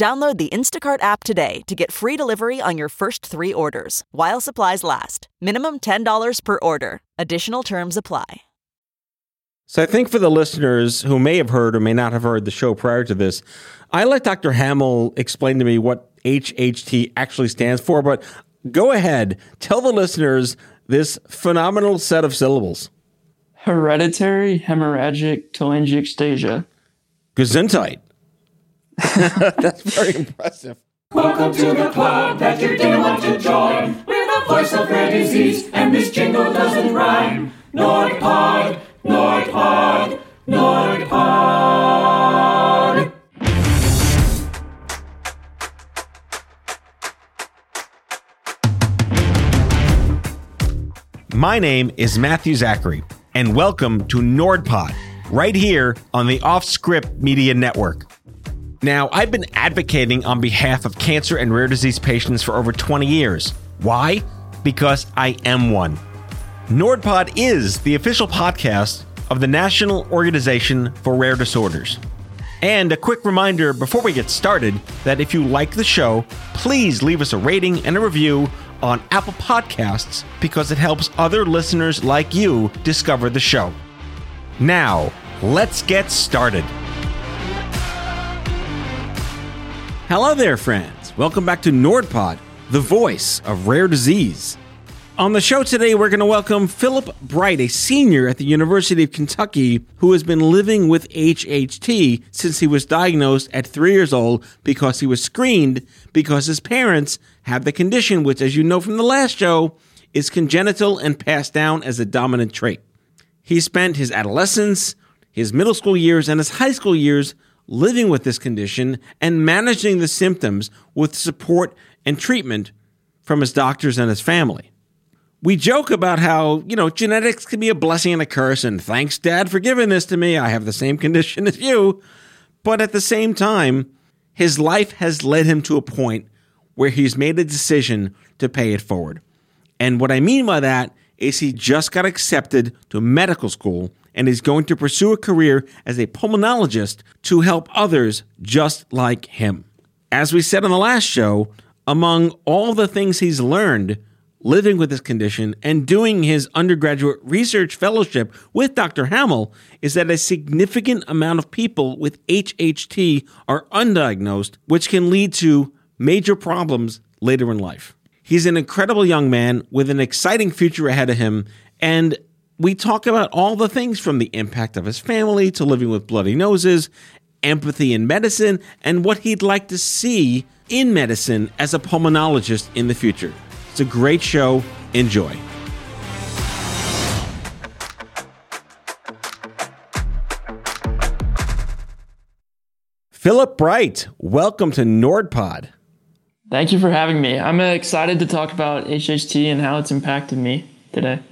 Download the Instacart app today to get free delivery on your first three orders while supplies last. Minimum $10 per order. Additional terms apply. So I think for the listeners who may have heard or may not have heard the show prior to this, I let Dr. Hammill explain to me what HHT actually stands for, but go ahead, tell the listeners this phenomenal set of syllables. Hereditary hemorrhagic telangiectasia. Gesundheit. That's very impressive. Welcome to the club that you didn't want to join. We're the voice of rare disease, and this jingle doesn't rhyme. NordPod, NordPod, NordPod. My name is Matthew Zachary, and welcome to NordPod, right here on the Off Script Media Network. Now, I've been advocating on behalf of cancer and rare disease patients for over 20 years. Why? Because I am one. NordPod is the official podcast of the National Organization for Rare Disorders. And a quick reminder before we get started that if you like the show, please leave us a rating and a review on Apple Podcasts because it helps other listeners like you discover the show. Now, let's get started. Hello there, friends. Welcome back to NordPod, the voice of rare disease. On the show today, we're going to welcome Philip Bright, a senior at the University of Kentucky who has been living with HHT since he was diagnosed at three years old because he was screened because his parents have the condition, which, as you know from the last show, is congenital and passed down as a dominant trait. He spent his adolescence, his middle school years, and his high school years living with this condition and managing the symptoms with support and treatment from his doctors and his family we joke about how, you know, genetics can be a blessing and a curse, and thanks, Dad, for giving this to me. I have the same condition as you. But at the same time, his life has led him to a point where he's made a decision to pay it forward. And what I mean by that is he just got accepted to medical school and is going to pursue a career as a pulmonologist to help others just like him. As we said on the last show, among all the things he's learned, living with this condition and doing his undergraduate research fellowship with Dr. Hammill is that a significant amount of people with HHT are undiagnosed, which can lead to major problems later in life. He's an incredible young man with an exciting future ahead of him, and we talk about all the things from the impact of his family to living with bloody noses, empathy in medicine, and what he'd like to see in medicine as a pulmonologist in the future. It's a great show. Enjoy. Philip Bright, welcome to NordPod. Thank you for having me. I'm excited to talk about HHT and how it's impacted me today.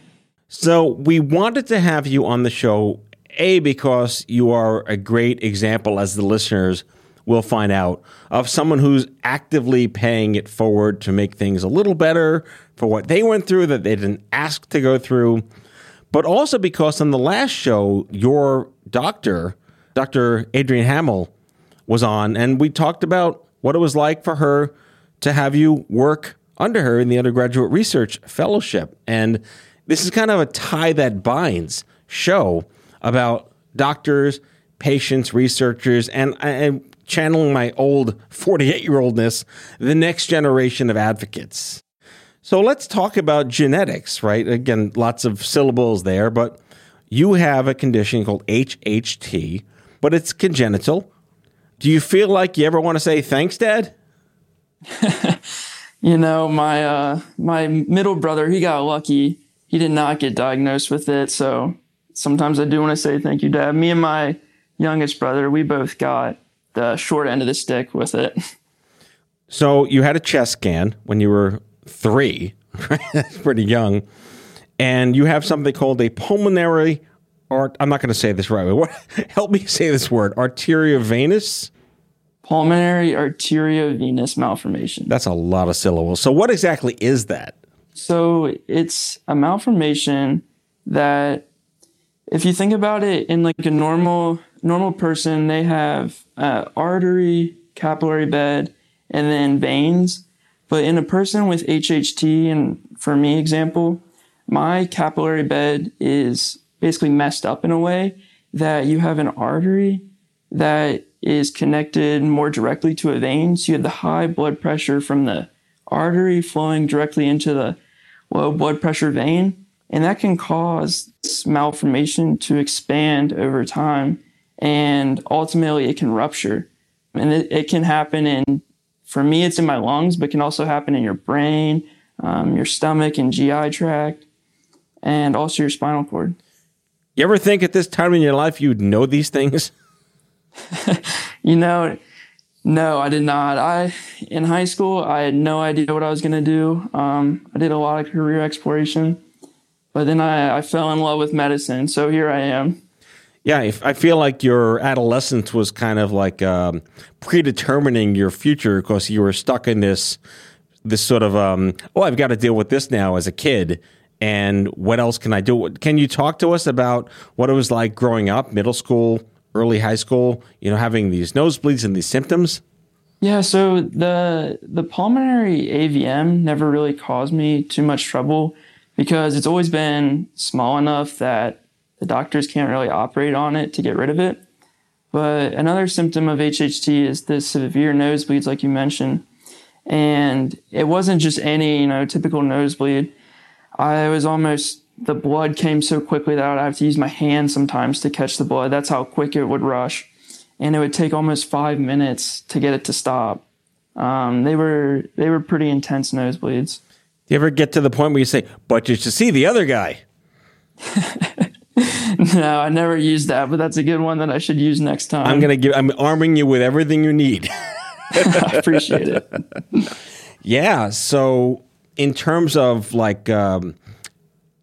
So, we wanted to have you on the show, A, because you are a great example, as the listeners will find out of someone who's actively paying it forward to make things a little better for what they went through that they didn't ask to go through, but also because on the last show, your doctor, Dr. Adrienne Hammill, was on, and we talked about what it was like for her to have you work under her in the undergraduate research fellowship. And this is kind of a tie that binds show about doctors, patients, researchers, and, and channeling my old 48 year oldness, the next generation of advocates. So let's talk about genetics, right? Again, lots of syllables there, but you have a condition called HHT, but it's congenital. Do you feel like you ever want to say thanks, Dad? you know, my uh, my middle brother, he got lucky. He did not get diagnosed with it, so sometimes I do want to say thank you, Dad. Me and my youngest brother, we both got the short end of the stick with it. So you had a chest scan when you were three. That's pretty young. And you have something called a pulmonary art. I'm not going to say this right. What? Help me say this word. Arteriovenous. Pulmonary arteriovenous malformation. That's a lot of syllables. So what exactly is that? So it's a malformation that, if you think about it, in like a normal normal person, they have uh, artery, capillary bed, and then veins. But in a person with HHT, and for me, example, my capillary bed is basically messed up in a way that you have an artery that is connected more directly to a vein. So you have the high blood pressure from the artery flowing directly into the low blood pressure vein. And that can cause malformation to expand over time. And ultimately, it can rupture. And it, it can happen in, for me, it's in my lungs, but can also happen in your brain, um, your stomach, and GI tract, and also your spinal cord. You ever think at this time in your life you'd know these things? you know, no, I did not. I in high school, I had no idea what I was going to do. Um, I did a lot of career exploration, but then I, I fell in love with medicine. So here I am. Yeah, I feel like your adolescence was kind of like um, predetermining your future because you were stuck in this this sort of um, oh, I've got to deal with this now as a kid, and what else can I do? Can you talk to us about what it was like growing up, middle school, early high school, you know, having these nosebleeds and these symptoms? Yeah, so the the pulmonary AVM never really caused me too much trouble because it's always been small enough that the doctors can't really operate on it to get rid of it. But another symptom of HHT is the severe nosebleeds, like you mentioned. And it wasn't just any, you know, typical nosebleed. I was almost the blood came so quickly that I would have to use my hand sometimes to catch the blood. That's how quick it would rush. And it would take almost five minutes to get it to stop. Um, they were they were pretty intense nosebleeds. Do you ever get to the point where you say, "But you should see the other guy"? no, I never used that, but that's a good one that I should use next time. I'm gonna give. I'm arming you with everything you need. I appreciate it. yeah. So, in terms of like um,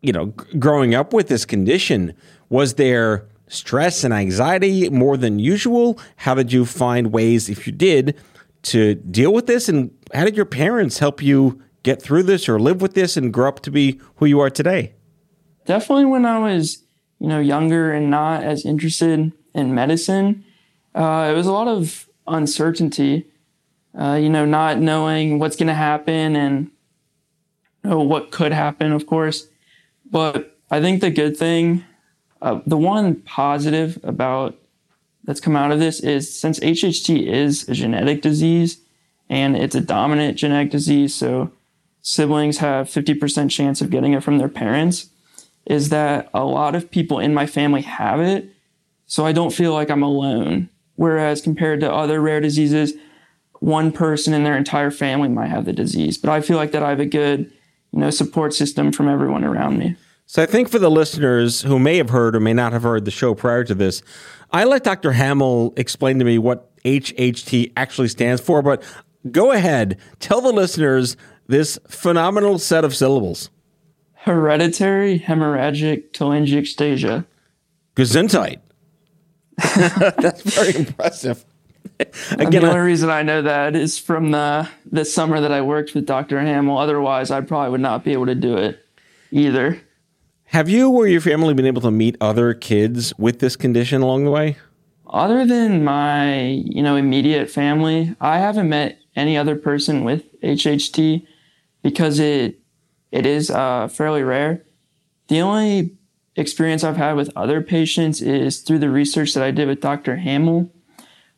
you know, g- growing up with this condition, was there stress and anxiety more than usual? How did you find ways, if you did, to deal with this? And how did your parents help you get through this or live with this and grow up to be who you are today? Definitely when I was, you know, younger and not as interested in medicine, uh, it was a lot of uncertainty. Uh, you know, not knowing what's going to happen and you know, what could happen, of course. But I think the good thing, uh, the one positive about that's come out of this is since HHT is a genetic disease and it's a dominant genetic disease, so siblings have 50% chance of getting it from their parents, is that a lot of people in my family have it. So I don't feel like I'm alone. Whereas compared to other rare diseases, one person in their entire family might have the disease. But I feel like that I have a good you know, support system from everyone around me. So I think for the listeners who may have heard or may not have heard the show prior to this, I let Dr. Hammill explain to me what HHT actually stands for, but go ahead, tell the listeners this phenomenal set of syllables. Hereditary hemorrhagic telangiectasia. Gesundheit. That's very impressive. Again, the only reason I know that is from the the summer that I worked with Dr. Hammill. Otherwise, I probably would not be able to do it either. Have you or your family been able to meet other kids with this condition along the way? Other than my, you know, immediate family, I haven't met any other person with HHT because it it is uh, fairly rare. The only experience I've had with other patients is through the research that I did with Dr. Hammill.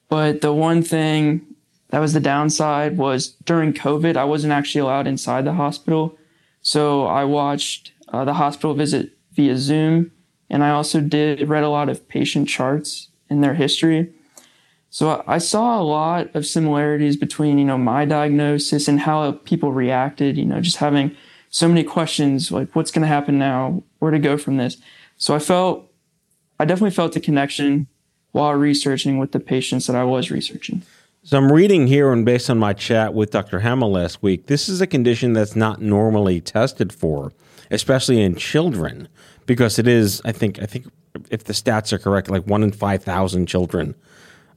But the one thing that was the downside was during COVID, I wasn't actually allowed inside the hospital. So I watched uh, the hospital visit via Zoom, and I also did read a lot of patient charts in their history. So I saw a lot of similarities between, you know, my diagnosis and how people reacted, you know, just having so many questions like what's going to happen now, where to go from this. So I felt I definitely felt a connection while researching with the patients that I was researching. So I'm reading here, and based on my chat with Dr. Hammill last week, this is a condition that's not normally tested for, especially in children, because it is. I think. I think if the stats are correct, like one in five thousand children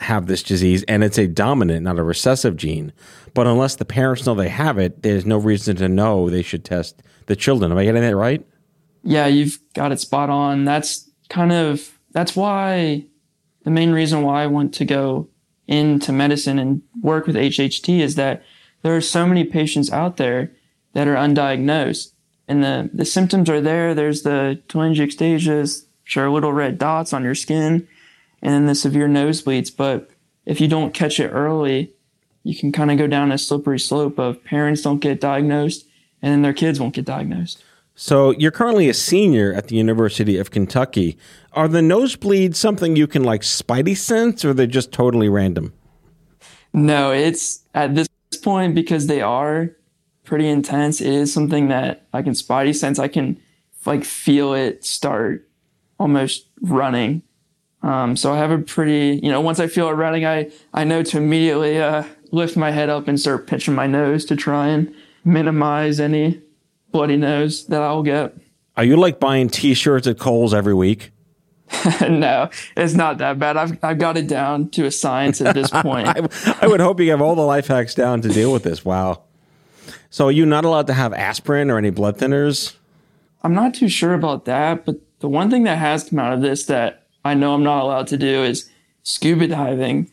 have this disease, and it's a dominant, not a recessive gene. But unless the parents know they have it, there's no reason to know they should test the children. Am I getting that right? Yeah, you've got it spot on. That's kind of that's why the main reason why I want to go into medicine and work with HHT is that there are so many patients out there that are undiagnosed and the, the symptoms are there. There's the telangiectasias, are little red dots on your skin, and then the severe nosebleeds. But if you don't catch it early, you can kind of go down a slippery slope of parents don't get diagnosed and then their kids won't get diagnosed. So you're currently a senior at the University of Kentucky. Are the nosebleeds something you can like spidey sense or they're just totally random? No, it's at this point because they are pretty intense. It is something that I can spidey sense. I can like feel it start almost running. Um, so I have a pretty, you know, once I feel it running, I, I know to immediately, uh, lift my head up and start pinching my nose to try and minimize any bloody nose that I'll get. Are you like buying T-shirts at Kohl's every week? no, it's not that bad. I've I've got it down to a science at this point. I, I, would hope you have all the life hacks down to deal with this. Wow. So are you not allowed to have aspirin or any blood thinners? I'm not too sure about that, but the one thing that has come out of this that I know I'm not allowed to do is scuba diving.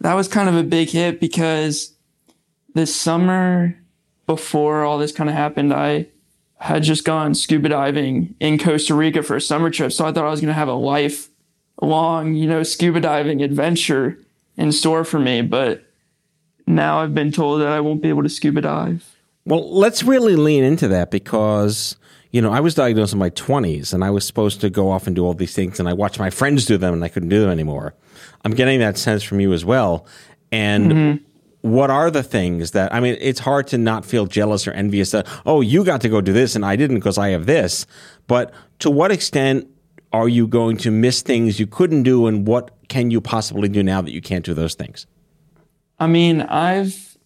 That was kind of a big hit because this summer before all this kind of happened, I had just gone scuba diving in Costa Rica for a summer trip. So I thought I was going to have a life long, you know, scuba diving adventure in store for me. But now I've been told that I won't be able to scuba dive. Well, let's really lean into that because, you know, I was diagnosed in my 20s and I was supposed to go off and do all these things and I watched my friends do them and I couldn't do them anymore. I'm getting that sense from you as well. And mm-hmm what are the things that I mean? It's hard to not feel jealous or envious that oh, you got to go do this and I didn't because I have this. But to what extent are you going to miss things you couldn't do, and what can you possibly do now that you can't do those things? I mean, I've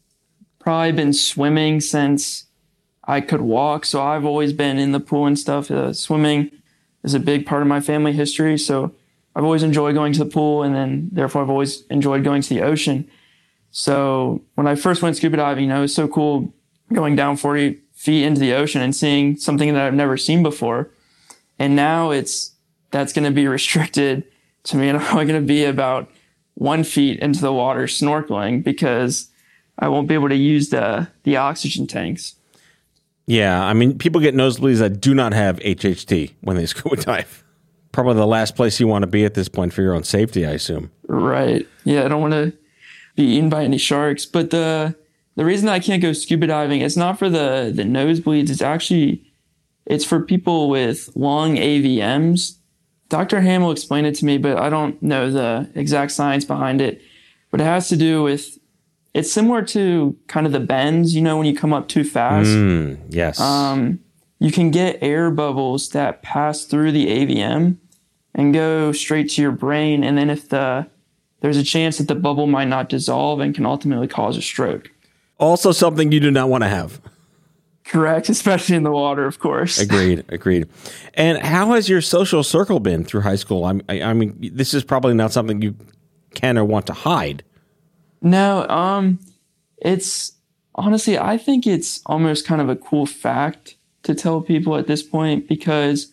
probably been swimming since I could walk, so I've always been in the pool and stuff. Uh, swimming is a big part of my family history, so I've always enjoyed going to the pool, and then therefore I've always enjoyed going to the ocean. So when I first went scuba diving, you know, it was so cool going down 40 feet into the ocean and seeing something that I've never seen before. And now it's, that's going to be restricted to me. And I'm only going to be about one feet into the water snorkeling because I won't be able to use the, the oxygen tanks. Yeah. I mean, people get nosebleeds that do not have HHT when they scuba dive. Probably the last place you want to be at this point for your own safety, I assume. Right. Yeah. I don't want to be eaten by any sharks. But the the reason I can't go scuba diving, it's not for the the nosebleeds. It's actually it's for people with lung AVMs. Dr. Hammill explained it to me, but I don't know the exact science behind it. But it has to do with it's similar to kind of the bends, you know, when you come up too fast. Mm, yes. Um, you can get air bubbles that pass through the AVM and go straight to your brain. And then if the there's a chance that the bubble might not dissolve and can ultimately cause a stroke. Also, something you do not want to have. Correct, especially in the water, of course. Agreed, agreed. And how has your social circle been through high school? I, I, I mean, this is probably not something you can or want to hide. No, um, it's honestly, I think it's almost kind of a cool fact to tell people at this point because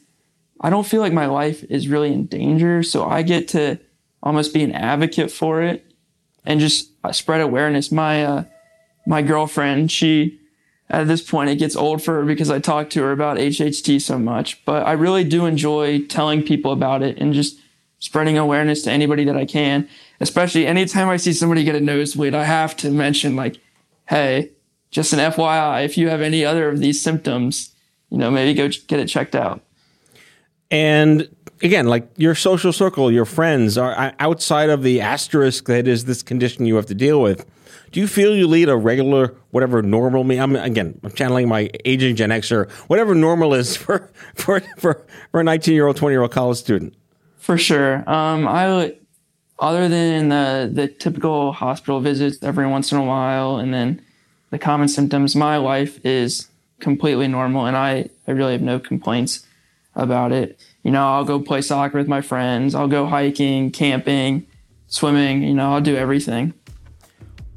I don't feel like my life is really in danger. So I get to almost be an advocate for it and just spread awareness. My, uh, my girlfriend, she, at this point, it gets old for her because I talk to her about HHT so much, but I really do enjoy telling people about it and just spreading awareness to anybody that I can. Especially anytime I see somebody get a nosebleed, I have to mention like, Hey, just an FYI, if you have any other of these symptoms, you know, maybe go get it checked out. And again, like your social circle, your friends are outside of the asterisk that is this condition you have to deal with. Do you feel you lead a regular, whatever normal me? I'm again, I'm channeling my aging Gen Xer, whatever normal is for for for, for a 19 year old, 20 year old college student. For sure. Um, I other than the the typical hospital visits every once in a while, and then the common symptoms, my life is completely normal, and I I really have no complaints about it. You know, I'll go play soccer with my friends. I'll go hiking, camping, swimming. You know, I'll do everything.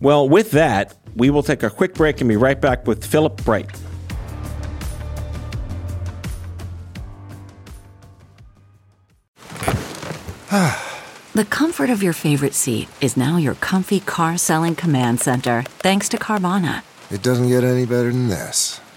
Well, with that, we will take a quick break and be right back with Philip Bright. The comfort of your favorite seat is now your comfy car selling command center, thanks to Carvana. It doesn't get any better than this.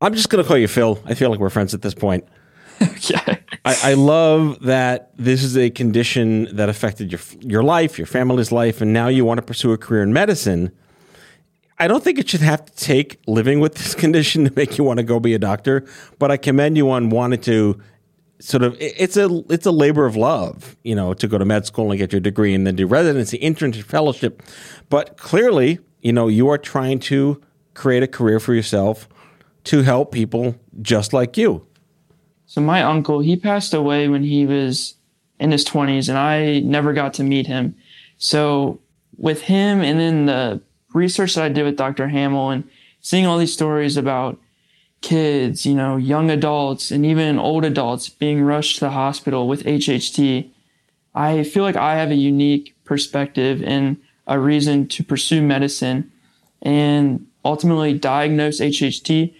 I'm just going to call you Phil. I feel like we're friends at this point. okay. I, I love that this is a condition that affected your your life, your family's life, and now you want to pursue a career in medicine. I don't think it should have to take living with this condition to make you want to go be a doctor, but I commend you on wanting to sort of it's a it's a labor of love, you know, to go to med school and get your degree and then do residency, internship, fellowship. But clearly, you know, you are trying to create a career for yourself to help people just like you. So my uncle, he passed away when he was in his 20s and I never got to meet him. So with him and then the research that I did with Dr. Hammill and seeing all these stories about kids, you know, young adults and even old adults being rushed to the hospital with HHT, I feel like I have a unique perspective and a reason to pursue medicine and ultimately diagnose HHT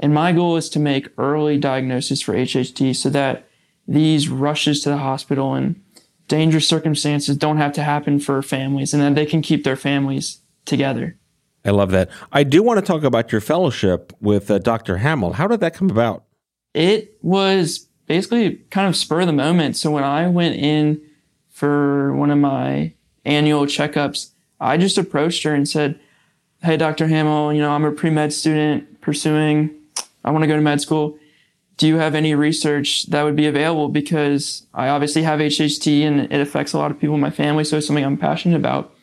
and my goal is to make early diagnosis for HHT so that these rushes to the hospital and dangerous circumstances don't have to happen for families and that they can keep their families together. I love that. I do want to talk about your fellowship with uh, Dr. Hammill. How did that come about? It was basically kind of spur of the moment. So when I went in for one of my annual checkups, I just approached her and said, Hey, Dr. Hammill, you know, I'm a pre med student pursuing I want to go to med school. Do you have any research that would be available? Because I obviously have HHT and it affects a lot of people in my family. So it's something I'm passionate about.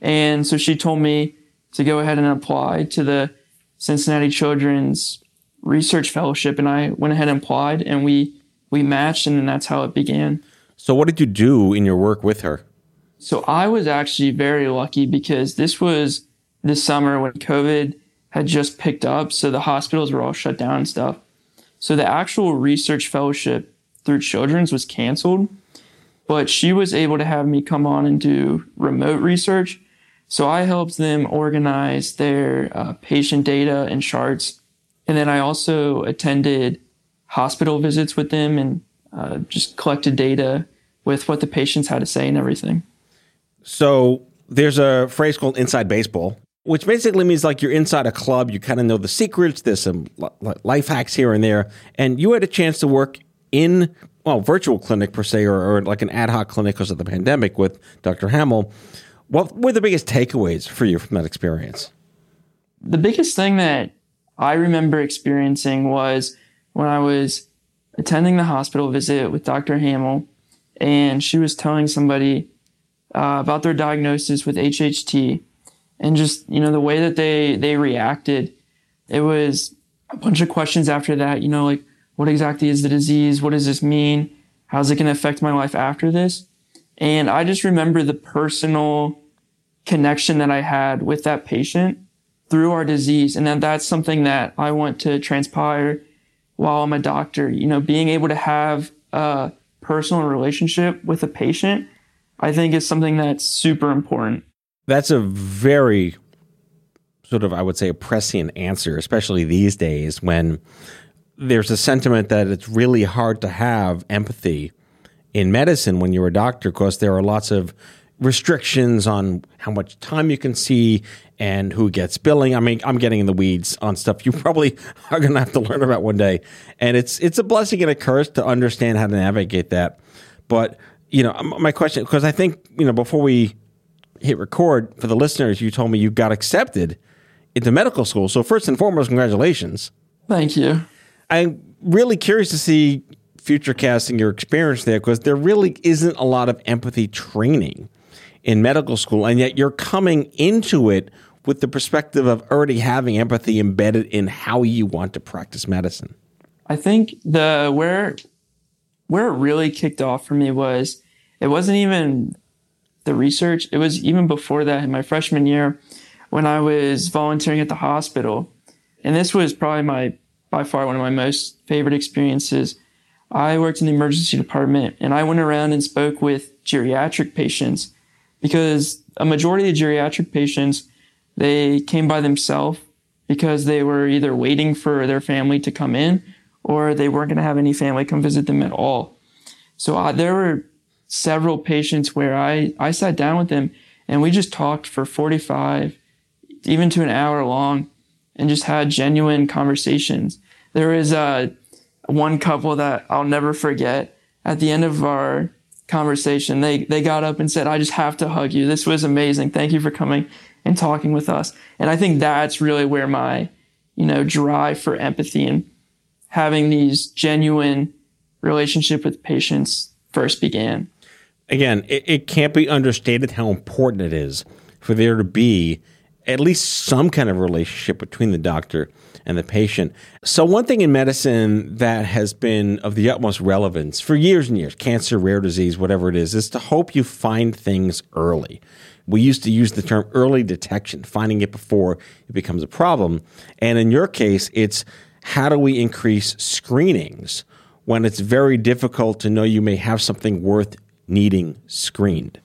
And so she told me to go ahead and apply to the Cincinnati Children's Research Fellowship. And I went ahead and applied and we, we matched and then that's how it began. So what did you do in your work with her? So I was actually very lucky because this was this summer when COVID had just picked up. So the hospitals were all shut down and stuff. So the actual research fellowship through Children's was canceled, but she was able to have me come on and do remote research. So I helped them organize their uh, patient data and charts. And then I also attended hospital visits with them and uh, just collected data with what the patients had to say and everything. So there's a phrase called inside baseball which basically means like you're inside a club, you kind of know the secrets, there's some life hacks here and there, and you had a chance to work in well, virtual clinic per se, or, or like an ad hoc clinic because of the pandemic with Dr. Hammill. What were the biggest takeaways for you from that experience? The biggest thing that I remember experiencing was when I was attending the hospital visit with Dr. Hammill, and she was telling somebody uh, about their diagnosis with HHT, and just you know the way that they they reacted. It was a bunch of questions after that. You know, like what exactly is the disease? What does this mean? How's it going to affect my life after this? And I just remember the personal connection that I had with that patient through our disease. And that that's something that I want to transpire while I'm a doctor. You know, being able to have a personal relationship with a patient, I think is something that's super important. That's a very sort of, I would say, a prescient answer, especially these days when there's a sentiment that it's really hard to have empathy in medicine when you're a doctor because there are lots of restrictions on how much time you can see and who gets billing. I mean, I'm getting in the weeds on stuff you probably are going to have to learn about one day. And it's it's a blessing and a curse to understand how to navigate that. But, you know, my question because I think, you know, before we hit record for the listeners, you told me you got accepted into medical school. So first and foremost, congratulations. Thank you. I'm really curious to see future casting your experience there because there really isn't a lot of empathy training in medical school, and yet you're coming into it with the perspective of already having empathy embedded in how you want to practice medicine. I think the where where it really kicked off for me was it wasn't even the research. It was even before that in my freshman year when I was volunteering at the hospital. And this was probably my by far one of my most favorite experiences. I worked in the emergency department and I went around and spoke with geriatric patients because a majority of the geriatric patients, they came by themselves because they were either waiting for their family to come in or they weren't going to have any family come visit them at all. So uh, there were several patients where I, I sat down with them and we just talked for 45, even to an hour long and just had genuine conversations. There was uh, one couple that I'll never forget. At the end of our conversation, they they got up and said, "I just have to hug you. This was amazing. Thank you for coming and talking with us." And I think that's really where my, you know, drive for empathy and having these genuine relationship with patients first began. Again, it, it can't be understated how important it is for there to be at least some kind of relationship between the doctor and the patient. So, one thing in medicine that has been of the utmost relevance for years and years cancer, rare disease, whatever it is is to hope you find things early. We used to use the term early detection, finding it before it becomes a problem. And in your case, it's how do we increase screenings when it's very difficult to know you may have something worth needing screened?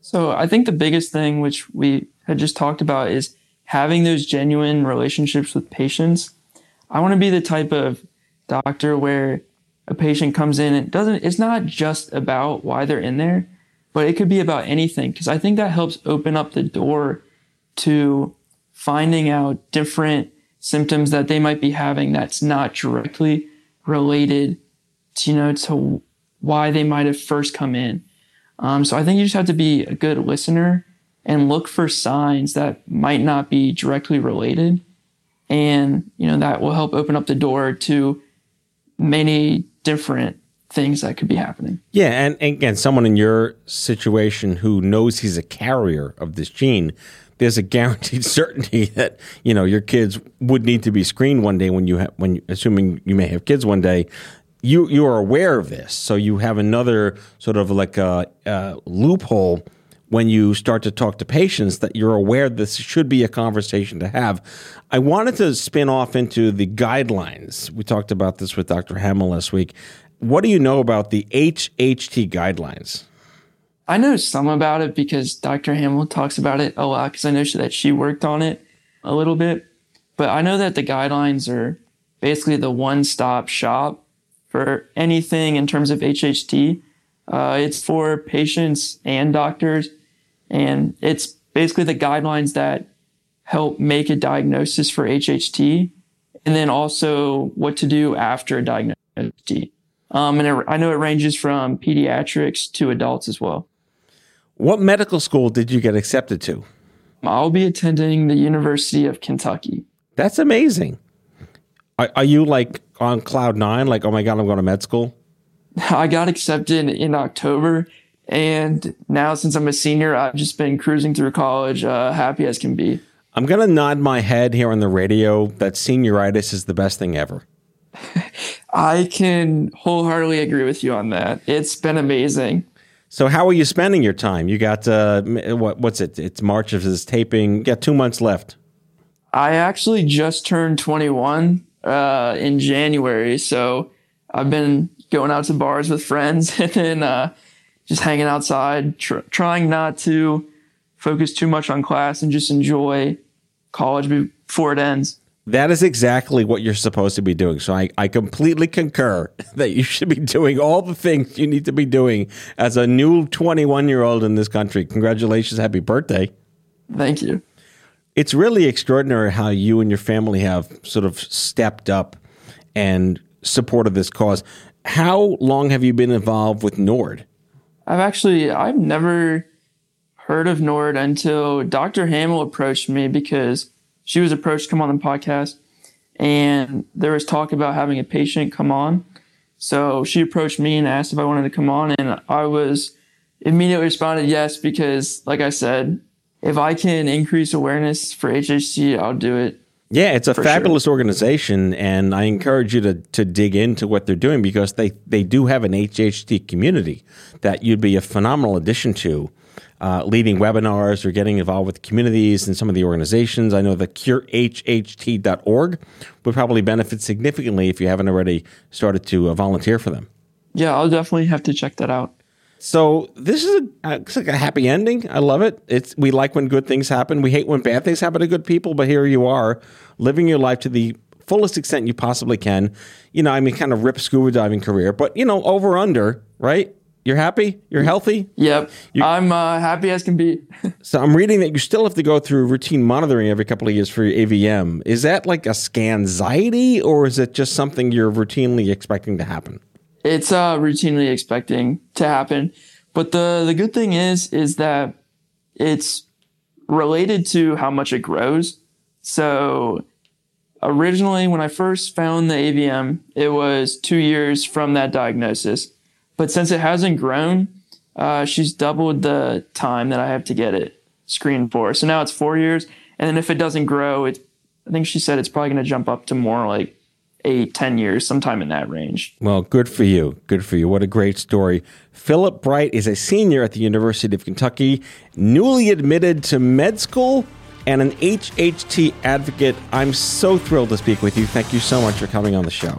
So, I think the biggest thing, which we had just talked about is having those genuine relationships with patients. I want to be the type of doctor where a patient comes in and doesn't, it's not just about why they're in there, but it could be about anything. Cause I think that helps open up the door to finding out different symptoms that they might be having that's not directly related to, you know, to why they might have first come in. Um, so I think you just have to be a good listener and look for signs that might not be directly related. And, you know, that will help open up the door to many different things that could be happening. Yeah. And, and again, someone in your situation who knows he's a carrier of this gene, there's a guaranteed certainty that you know your kids would need to be screened one day when you have when assuming you may have kids one day you you are aware of this so you have another sort of like a, a loophole when you start to talk to patients that you're aware this should be a conversation to have. I wanted to spin off into the guidelines. We talked about this with Dr. Hammill last week. What do you know about the HHT guidelines? I know some about it because Dr. Hammill talks about it a lot because I know that she worked on it a little bit. But I know that the guidelines are basically the one stop shop for anything in terms of HHT. Uh, it's for patients and doctors and it's basically the guidelines that help make a diagnosis for HHT and then also what to do after a diagnosis. Um, and it, I know it ranges from pediatrics to adults as well. What medical school did you get accepted to? I'll be attending the University of Kentucky. That's amazing. Are, are you like on cloud nine? Like, oh my God, I'm going to med school? I got accepted in October And now, since I'm a senior, I've just been cruising through college, uh, happy as can be. I'm going to nod my head here on the radio that senioritis is the best thing ever. I can wholeheartedly agree with you on that. It's been amazing. So, how are you spending your time? You got uh, what? What's it? It's March of this taping. You got two months left. I actually just turned 21 uh, in January, so I've been going out to bars with friends and then uh, just hanging outside, tr- trying not to focus too much on class and just enjoy college before it ends. That is exactly what you're supposed to be doing. So I, I completely concur that you should be doing all the things you need to be doing as a new 21 year old in this country. Congratulations. Happy birthday. Thank you. It's really extraordinary how you and your family have sort of stepped up and supported this cause. How long have you been involved with NORD? I've actually, I've never heard of NORD until Dr. Hammill approached me because she was approached to come on the podcast and there was talk about having a patient come on. So she approached me and asked if I wanted to come on and I was immediately responded yes because like I said, if I can increase awareness for HHT, I'll do it. Yeah, it's a fabulous organization, and I encourage you to to dig into what they're doing because they they do have an HHT community that you'd be a phenomenal addition to. Uh, leading webinars or getting involved with communities and some of the organizations. I know the curehht.org would probably benefit significantly if you haven't already started to uh, volunteer for them. Yeah, I'll definitely have to check that out. So this is a, uh, it's like a happy ending. I love it. It's we like when good things happen. We hate when bad things happen to good people. But here you are, living your life to the fullest extent you possibly can. You know, I mean, kind of rip scuba diving career, but you know, over under, right? You're happy. You're healthy. Yep, I'm uh, happy as can be. So I'm reading that you still have to go through routine monitoring every couple of years for your AVM. Is that like a scanxiety, or is it just something you're routinely expecting to happen? It's uh routinely expecting to happen. But the the good thing is is that it's related to how much it grows. So originally when I first found the AVM, it was 2 years from that diagnosis. But since it hasn't grown, uh, she's doubled the time that I have to get it screened for. So now it's 4 years and then if it doesn't grow, it I think she said it's probably going to jump up to more like eight, ten years, sometime in that range. Well, good for you. Good for you. What a great story. Philip Bright is a senior at the University of Kentucky, newly admitted to med school, and an HHT advocate. I'm so thrilled to speak with you. Thank you so much for coming on the show.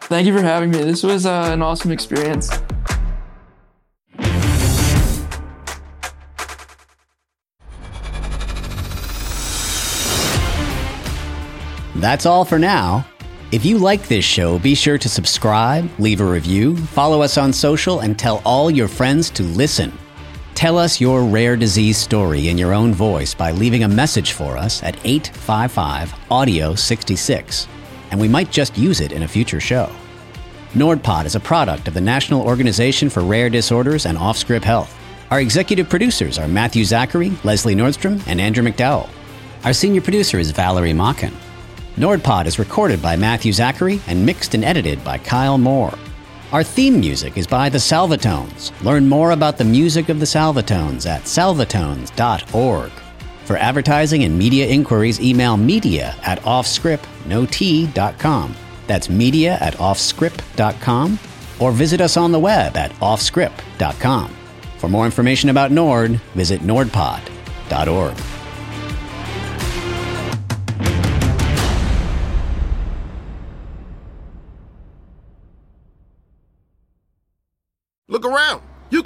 Thank you for having me. This was uh, an awesome experience. That's all for now. If you like this show, be sure to subscribe, leave a review, follow us on social, and tell all your friends to listen. Tell us your rare disease story in your own voice by leaving a message for us at 855 Audio 66, and we might just use it in a future show. NordPod is a product of the National Organization for Rare Disorders and Offscript Health. Our executive producers are Matthew Zachary, Leslie Nordstrom, and Andrew McDowell. Our senior producer is Valerie Makin. NordPod is recorded by Matthew Zachary and mixed and edited by Kyle Moore. Our theme music is by the Salvatones. Learn more about the music of the Salvatones at salvatones.org. For advertising and media inquiries, email media at offscript.com. That's media at offscript.com or visit us on the web at offscript.com. For more information about Nord, visit nordpod.org.